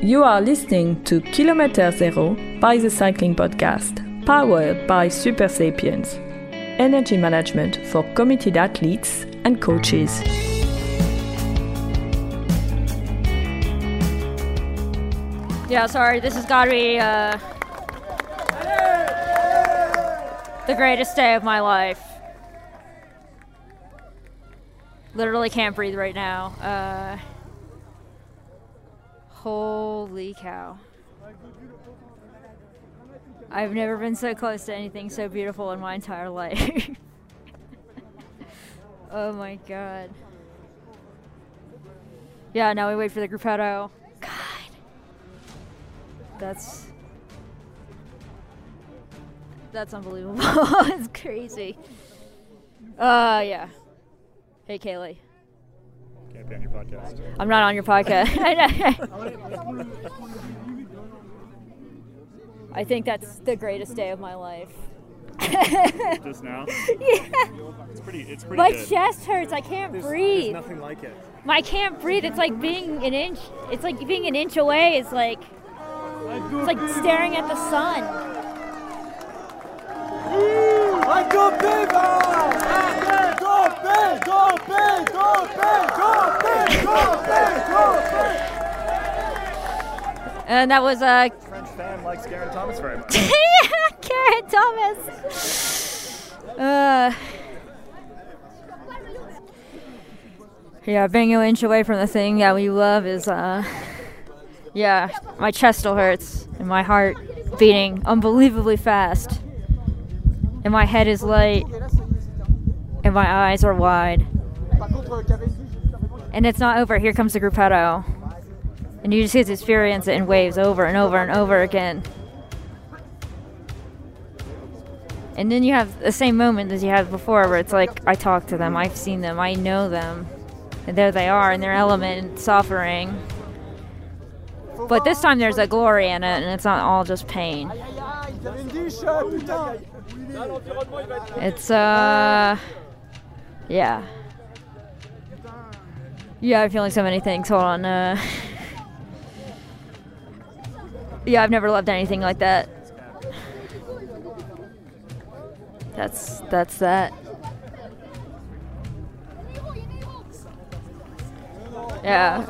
You are listening to Kilometer Zero by the Cycling Podcast, powered by Supersapiens, energy management for committed athletes and coaches. Yeah, sorry, this to be uh, the greatest day of my life. Literally can't breathe right now. Uh, holy cow. I've never been so close to anything so beautiful in my entire life. oh my god. Yeah, now we wait for the gruppetto. God. That's that's unbelievable. it's crazy. Uh yeah. Hey Caley. Can't be on your podcast. I'm not on your podcast. I think that's the greatest day of my life. Just now? Yeah. It's pretty. It's pretty My good. chest hurts. I can't breathe. There's nothing like it. I can't breathe. It's like being an inch. It's like being an inch away. Is like it's like staring at the sun. Go big! Go big! Go big! Go big! Go big! Go big! Go big! And that was uh, French fan likes Garen Thomas very much. Karen Thomas. Uh, yeah, being an inch away from the thing that we love is, uh, yeah, my chest still hurts and my heart beating unbelievably fast. And my head is light and my eyes are wide. And it's not over. Here comes the gruppetto. And you just get to experience it in waves over and over and over again. And then you have the same moment as you had before where it's like, I talk to them, I've seen them, I know them. And there they are in their element, suffering. But this time there's a glory in it, and it's not all just pain. It's, uh. Yeah. Yeah, I'm feeling so many things. Hold on. Uh. Yeah, I've never loved anything like that. That's that's that. Yeah.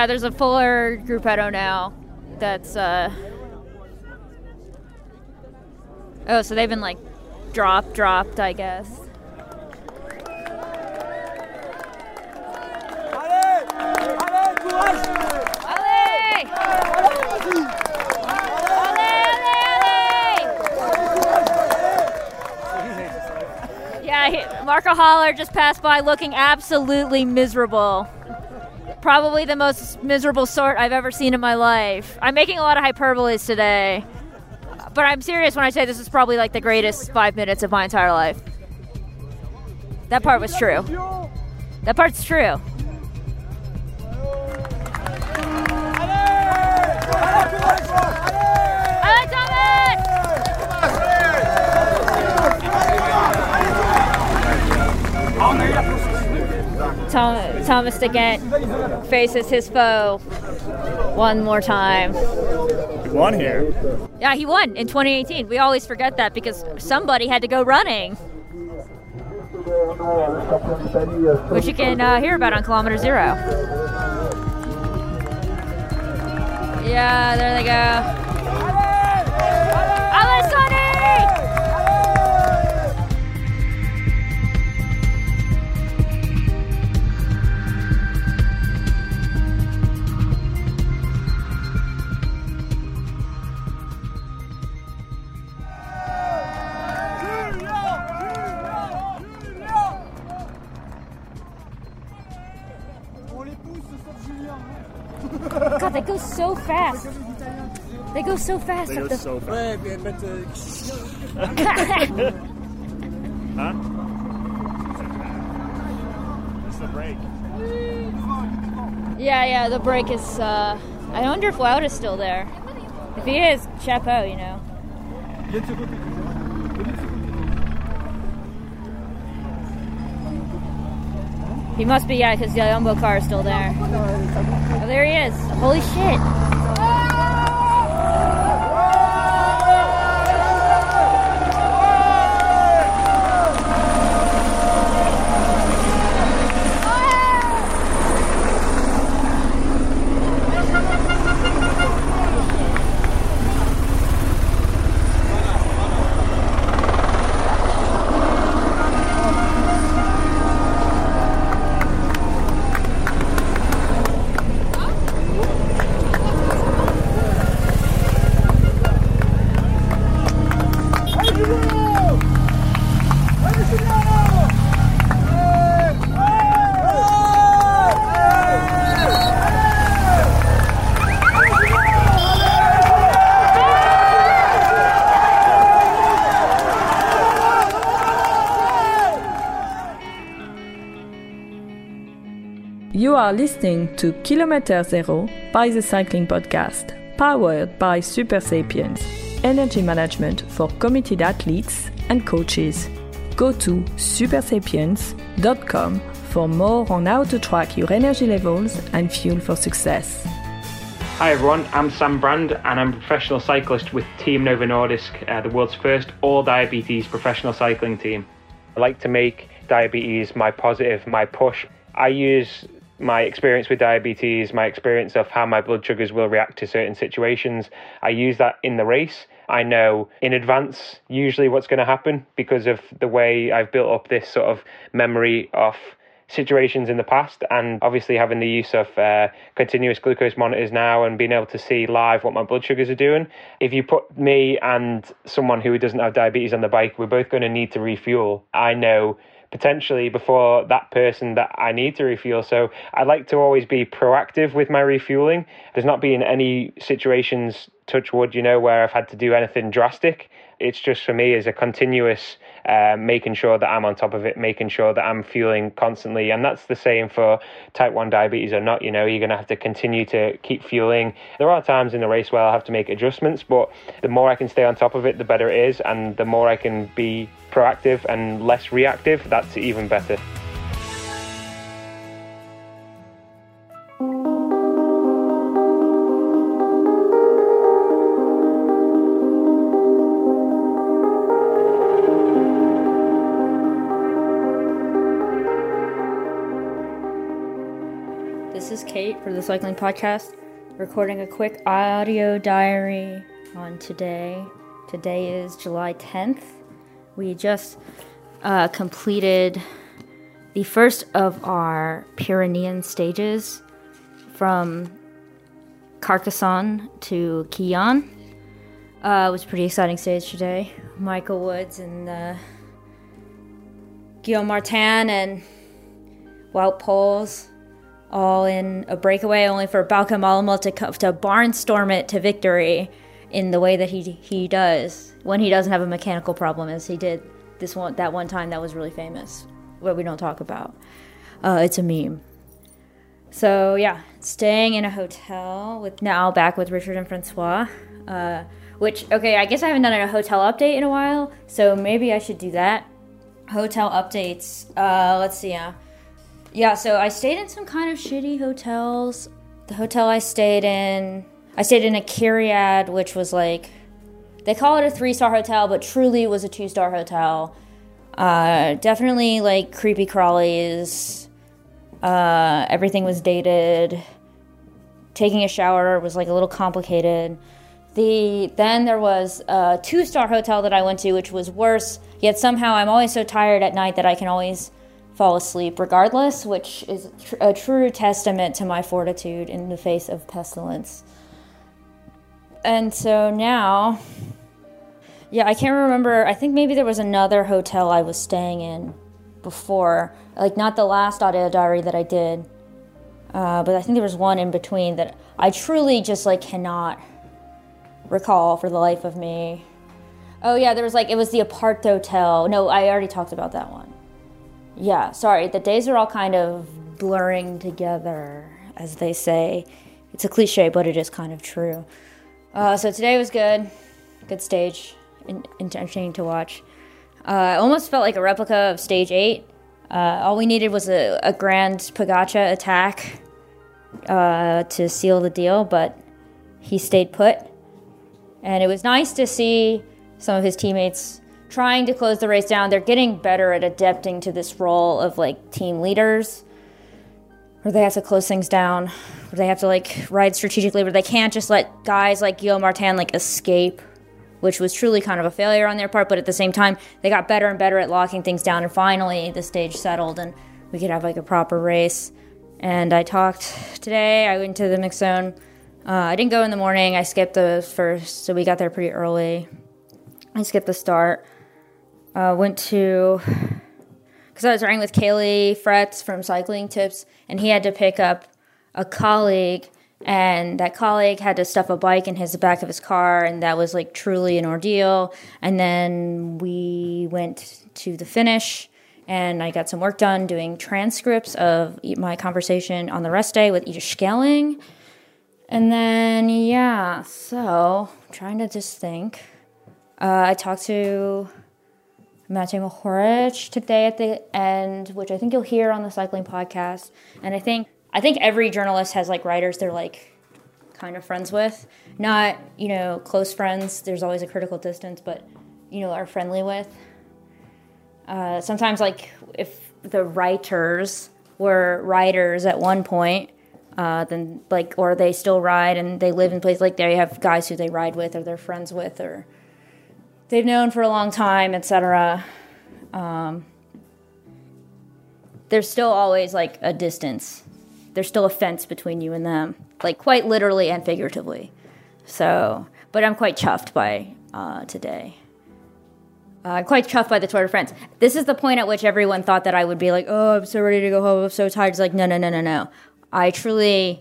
Yeah, there's a fuller gruppetto now. That's uh. Oh, so they've been like dropped, dropped, I guess. Allez Allez, courage Allez! Allez, vas-y Yeah, Marco Haller just passed by looking absolutely miserable. Probably the most miserable sort I've ever seen in my life. I'm making a lot of hyperboles today, but I'm serious when I say this is probably like the greatest five minutes of my entire life. That part was true. That part's true. Tom, Thomas De Gendt faces his foe one more time. You won here. Yeah, he won in 2018. We always forget that because somebody had to go running, which you can uh, hear about on Kilometer Zero. Yeah, there they go. Fast. They go so fast. They up go the- so fast. Ouais, mais, but, uh, Huh? This is a break. yeah, yeah. The break is. Uh, I wonder if Wout is still there. If he is, chapeau, you know. viens de ce côté. Venez de ce côté. He must be, yeah, because the Jumbo car is still there. Oh, there he is. Holy shit. Are listening to Kilometer Zero by the Cycling Podcast, powered by Supersapiens, energy management for committed athletes and coaches. Go to supersapiens.com for more on how to track your energy levels and fuel for success. Hi everyone, I'm Sam Brand and I'm a professional cyclist with Team Novo Nordisk, uh, the world's first all diabetes professional cycling team. I like to make diabetes my positive, my push. I use my experience with diabetes, my experience of how my blood sugars will react to certain situations. I use that in the race. I know in advance usually what's going to happen because of the way I've built up this sort of memory of situations in the past and obviously having the use of uh, continuous glucose monitors now and being able to see live what my blood sugars are doing if you put me and someone who doesn't have diabetes on the bike we're both going to need to refuel i know potentially before that person that I need to refuel. So I like to always be proactive with my refueling. There's not been any situations, touch wood, you know, where I've had to do anything drastic. It's just for me is a continuous uh, making sure that I'm on top of it, making sure that I'm fueling constantly. And that's the same for type 1 diabetes or not. You know, you're going to have to continue to keep fueling. There are times in the race where I'll have to make adjustments, but the more I can stay on top of it, the better it is. And the more I can be proactive and less reactive, that's even better. This is Kate for the Cycling Podcast, recording a quick audio diary on today. Today is July 10th. We just uh, completed the first of our Pyrenean stages from Carcassonne to Quillan. Uh, it was a pretty exciting stage today. Michael Woods and uh, Guillaume Martin and Wout Poels all in a breakaway, only for Bauke Mollema to, to barnstorm it to victory in the way that he he does when he doesn't have a mechanical problem, as he did this one that one time that was really famous, what we don't talk about. Uh, it's a meme. So yeah, staying in a hotel with now back with Richard and Francois. Uh, which okay, I guess I haven't done a hotel update in a while, so maybe I should do that. Hotel updates. Uh, let's see. Yeah. Yeah, so I stayed in some kind of shitty hotels. The hotel I stayed in, I stayed in a Kyriad, which was like, they call it a three star hotel, but truly was a two star hotel. Uh, definitely like creepy crawlies. Uh, everything was dated. Taking a shower was like a little complicated. The then there was a two star hotel that I went to, which was worse. Yet somehow I'm always so tired at night that I can always fall asleep regardless, which is a true testament to my fortitude in the face of pestilence. And so now, yeah, I can't remember. I think maybe there was another hotel I was staying in before, like not the last audio diary that I did, uh, but I think there was one in between that I truly just like cannot recall for the life of me. Oh yeah, there was like it was the Apart Hotel. No, I already talked about that one. Yeah, sorry. The days are all kind of blurring together, as they say. It's a cliche, but it is kind of true. Uh, so today was good, good stage, in- entertaining to watch. Uh, almost felt like a replica of stage eight. Uh, all we needed was a, a grand Pogacar attack uh, to seal the deal, but he stayed put. And it was nice to see some of his teammates trying to close the race down. They're getting better at adapting to this role of like team leaders, where they have to close things down, where they have to like ride strategically, where they can't just let guys like Guillaume Martin like escape, which was truly kind of a failure on their part. But at the same time, they got better and better at locking things down, and finally the stage settled, and we could have like a proper race. And I talked today. I went to the mix zone. Uh, I didn't go in the morning. I skipped the first, so we got there pretty early. I skipped the start. Uh, went to because I was riding with Caley Fretz from Cycling Tips, and he had to pick up a colleague, and that colleague had to stuff a bike in his back of his car, and that was like truly an ordeal. And then we went to the finish, and I got some work done doing transcripts of my conversation on the rest day with Ide Schelling. And then, yeah, so trying to just think. Uh, I talked to Matej Mohoric today at the end, which I think you'll hear on the cycling podcast. And I think I think every journalist has like writers they're like kind of friends with, not you know close friends. There's always a critical distance, but you know are friendly with. Uh, sometimes like if the writers were writers at one point, uh, then like or they still ride and they live in places like they have guys who they ride with or they're friends with or they've known for a long time, etc. Um, there's still always like a distance. There's still a fence between you and them, like quite literally and figuratively. So, but I'm quite chuffed by uh, today. I'm uh, quite chuffed by the Tour de France. This is the point at which everyone thought that I would be like, "Oh, I'm so ready to go home. I'm so tired." It's like, no, no, no, no, no. I truly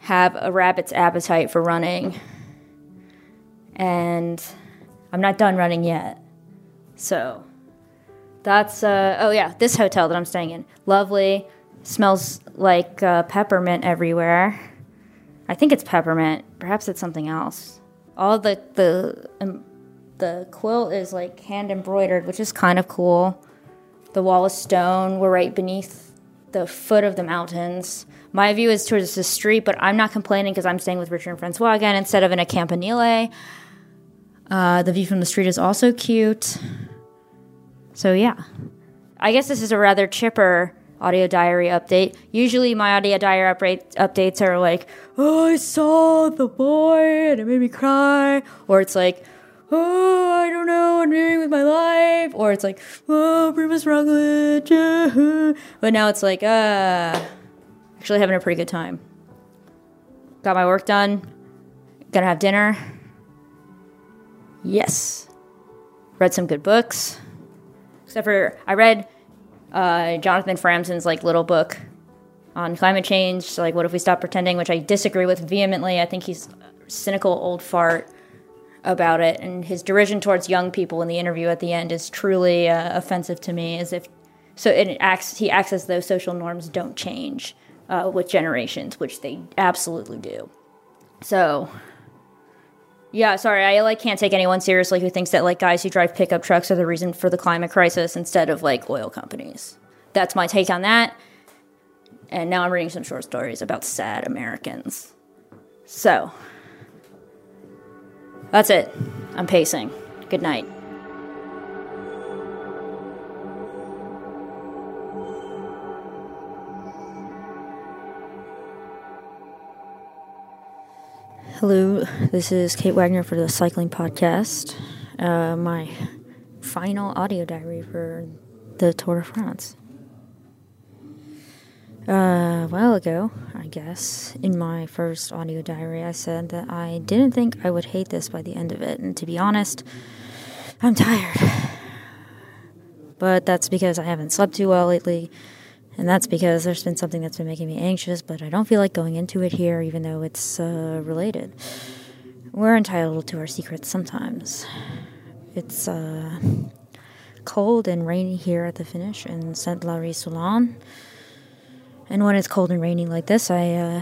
have a rabbit's appetite for running, and I'm not done running yet. So that's uh, oh yeah, this hotel that I'm staying in, lovely. Smells like uh, peppermint everywhere. I think it's peppermint. Perhaps it's something else. All the the um, the quilt is like hand embroidered, which is kind of cool. The wall is stone. We're right beneath the foot of the mountains. My view is towards the street, but I'm not complaining because I'm staying with Richard and Francois again instead of in a campanile. Uh, the view from the street is also cute. So, yeah. I guess this is a rather chipper audio diary update. Usually, my audio diary update, updates are like, oh, I saw the boy and it made me cry. Or it's like, oh, I don't know what I'm doing with my life. Or it's like, oh, Primoz Roglic. But now it's like, uh, actually having a pretty good time. Got my work done. Gonna have dinner. Yes. Read some good books. Except for I read uh, Jonathan Franzen's like little book on climate change. So like, what if we stop pretending? Which I disagree with vehemently. I think he's cynical old fart about it, and his derision towards young people in the interview at the end is truly uh, offensive to me. As if so, it acts he acts as though social norms don't change uh, with generations, which they absolutely do. So yeah, sorry, I like can't take anyone seriously who thinks that like guys who drive pickup trucks are the reason for the climate crisis instead of like oil companies. That's my take on that. And now I'm reading some short stories about sad Americans. So, that's it. I'm pacing. Good night. Hello, this is Kate Wagner for the Cycling Podcast. Uh, my final audio diary for the Tour de France. Uh, a while ago, I guess, in my first audio diary, I said that I didn't think I would hate this by the end of it, and to be honest, I'm tired. But that's because I haven't slept too well lately, and that's because there's been something that's been making me anxious, but I don't feel like going into it here, even though it's uh, related. We're entitled to our secrets sometimes. It's uh, cold and rainy here at the finish in Saint-Lary-Soulan. And when it's cold and rainy like this, I uh,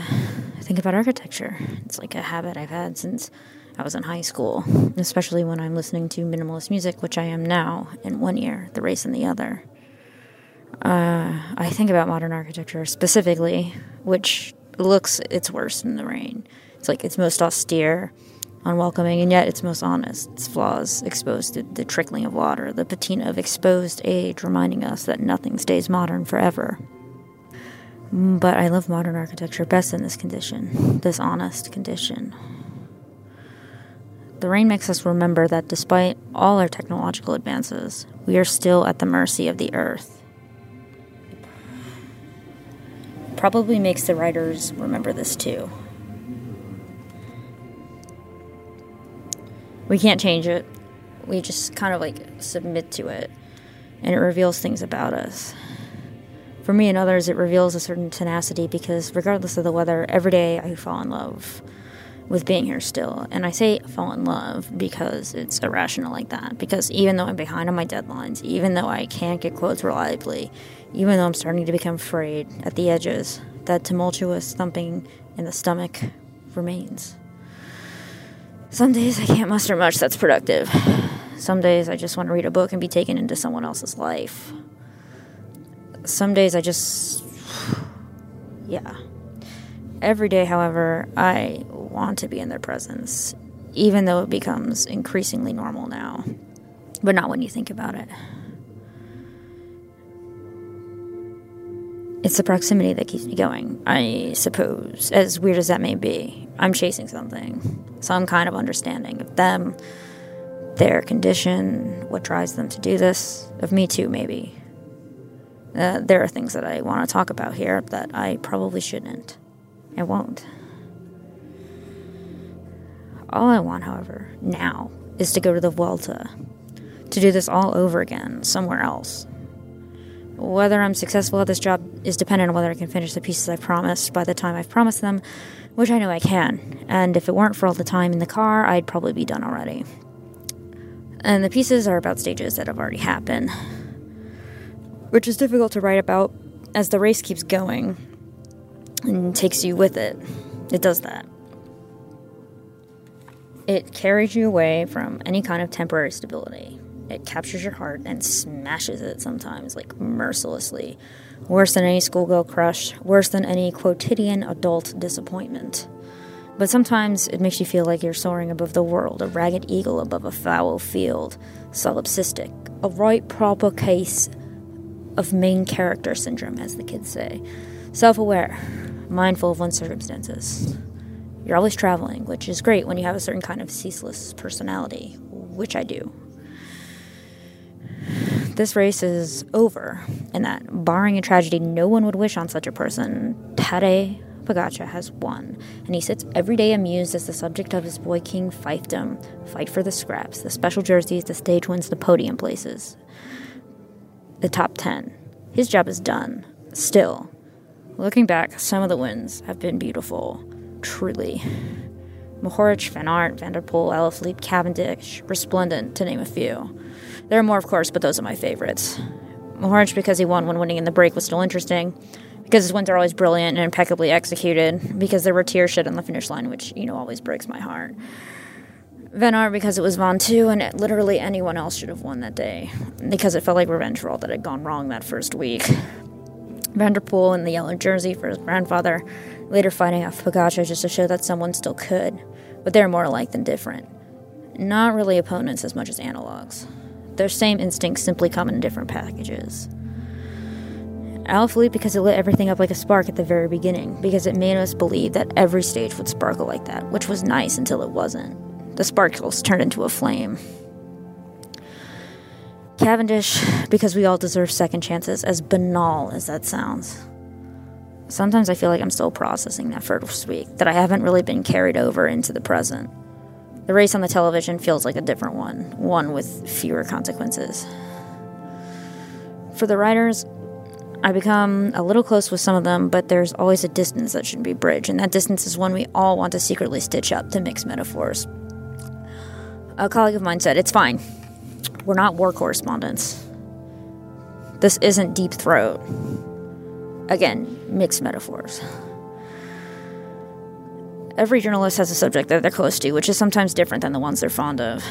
think about architecture. It's like a habit I've had since I was in high school, especially when I'm listening to minimalist music, which I am now in one ear, the race in the other. Uh, I think about modern architecture specifically, which looks its worst in the rain. It's like it's most austere, unwelcoming, and yet it's most honest. Its flaws exposed to the trickling of water, the patina of exposed age, reminding us that nothing stays modern forever. But I love modern architecture best in this condition, this honest condition. The rain makes us remember that despite all our technological advances, we are still at the mercy of the earth. Probably makes the writers remember this too. We can't change it. We just kind of like submit to it, and it reveals things about us. For me and others, it reveals a certain tenacity because, regardless of the weather, every day I fall in love with being here still. And I say fall in love because it's irrational like that. Because even though I'm behind on my deadlines, even though I can't get quotes reliably, even though I'm starting to become frayed at the edges, that tumultuous thumping in the stomach remains. Some days I can't muster much that's productive. Some days I just want to read a book and be taken into someone else's life. Some days I just. Yeah. Every day, however, I want to be in their presence, even though it becomes increasingly normal now. But not when you think about it. It's the proximity that keeps me going, I suppose, as weird as that may be. I'm chasing something, some kind of understanding of them, their condition, what drives them to do this, of me too, maybe. Uh, there are things that I want to talk about here that I probably shouldn't. I won't. All I want, however, now, is to go to the Vuelta, to do this all over again, somewhere else. Whether I'm successful at this job is dependent on whether I can finish the pieces I've promised by the time I've promised them, which I know I can. And if it weren't for all the time in the car, I'd probably be done already. And the pieces are about stages that have already happened, which is difficult to write about as the race keeps going and takes you with it. It does that. It carries you away from any kind of temporary stability. It captures your heart and smashes it sometimes, like mercilessly. Worse than any schoolgirl crush, worse than any quotidian adult disappointment. But sometimes it makes you feel like you're soaring above the world, a ragged eagle above a foul field, solipsistic, a right proper case of main character syndrome, as the kids say. Self aware, mindful of one's circumstances. You're always traveling, which is great when you have a certain kind of ceaseless personality, which I do. This race is over, and that, barring a tragedy no one would wish on such a person, Tadej Pogacar has won, and he sits every day amused as the subject of his boy king fiefdom, fight for the scraps, the special jerseys, the stage wins, the podium places, the top 10. His job is done. Still, looking back, some of the wins have been beautiful, truly. Mohoric, Van Aert, Van der Poel, Alaphilippe, Cavendish, Resplendent, to name a few. There are more, of course, but those are my favorites. Mohoric because he won when winning in the break was still interesting, because his wins are always brilliant and impeccably executed, because there were tear shed on the finish line, which, you know, always breaks my heart. Van Aert because it was Ventoux, and it, literally anyone else should have won that day, because it felt like revenge for all that had gone wrong that first week. Van der Poel in the yellow jersey for his grandfather, later fighting off Pogacar just to show that someone still could, but they're more alike than different. Not really opponents as much as analogs. Their same instincts simply come in different packages. Alaphilippe because it lit everything up like a spark at the very beginning, because it made us believe that every stage would sparkle like that, which was nice until it wasn't. The sparkles turned into a flame. Cavendish, because we all deserve second chances, as banal as that sounds. Sometimes I feel like I'm still processing that first week, that I haven't really been carried over into the present. The race on the television feels like a different one, one with fewer consequences. For the writers, I become a little close with some of them, but there's always a distance that should be bridged, and that distance is one we all want to secretly stitch up to mix metaphors. A colleague of mine said, It's fine. We're not war correspondents. This isn't deep throat. Again, mixed metaphors. Every journalist has a subject that they're close to, which is sometimes different than the ones they're fond of.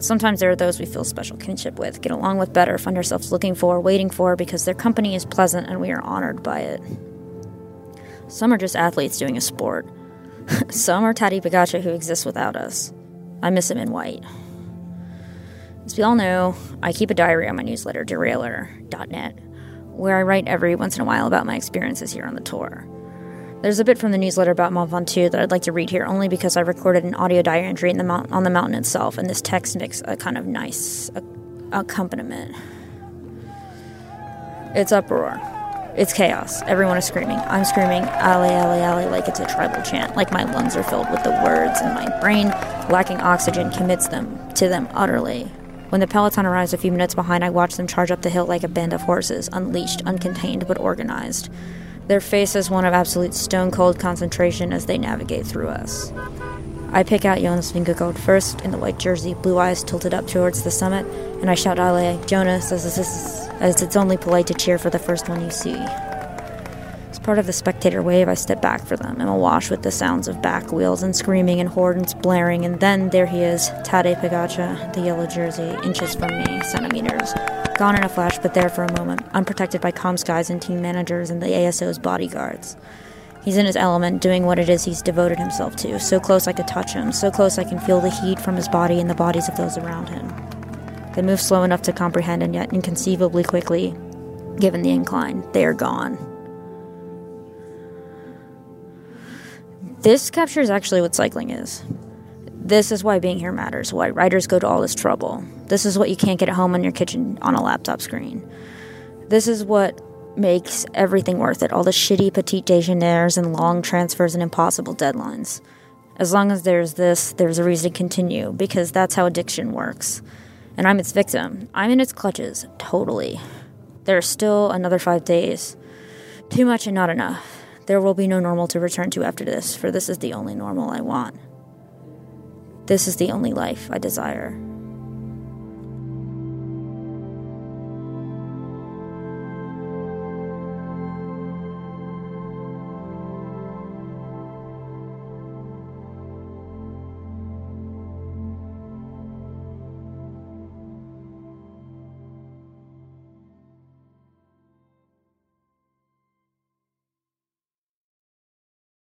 Sometimes there are those we feel special kinship with, get along with better, find ourselves looking for, waiting for, because their company is pleasant and we are honored by it. Some are just athletes doing a sport. Some are Tadej Pogacar who exists without us. I miss him in white. As we all know, I keep a diary on my newsletter, derailleur.net, where I write every once in a while about my experiences here on the tour. There's a bit from the newsletter about Mont Ventoux that I'd like to read here only because I recorded an audio diary entry the mount- on the mountain itself, and this text makes a kind of nice accompaniment. It's uproar. It's chaos. Everyone is screaming. I'm screaming, alley, alley, alley, like it's a tribal chant, like my lungs are filled with the words, and my brain, lacking oxygen, commits them to them utterly. When the peloton arrives a few minutes behind, I watch them charge up the hill like a band of horses, unleashed, uncontained, but organized. Their face is one of absolute stone cold concentration as they navigate through us. I pick out Jonas Vingegaard first in the white jersey, blue eyes tilted up towards the summit, and I shout Ale, Jonas, as, as it's only polite to cheer for the first one you see. As part of the spectator wave, I step back for them. I'm awash with the sounds of back wheels and screaming and horns blaring, and then there he is, Tadej Pogacar, the yellow jersey, inches from me, centimeters. Gone in a flash, but there for a moment, unprotected by calm guys and team managers and the ASO's bodyguards. He's in his element, doing what it is he's devoted himself to. So close I could touch him, so close I can feel the heat from his body and the bodies of those around him. They move slow enough to comprehend and yet inconceivably quickly, given the incline. They are gone. This captures actually what cycling is. This is why being here matters, why riders go to all this trouble. This is what you can't get at home in your kitchen on a laptop screen. This is what makes everything worth it all the shitty petit déjeuners and long transfers and impossible deadlines. As long as there's this, there's a reason to continue, because that's how addiction works. And I'm its victim. I'm in its clutches, totally. There's still another five days. Too much and not enough. There will be no normal to return to after this, for this is the only normal I want. This is the only life I desire.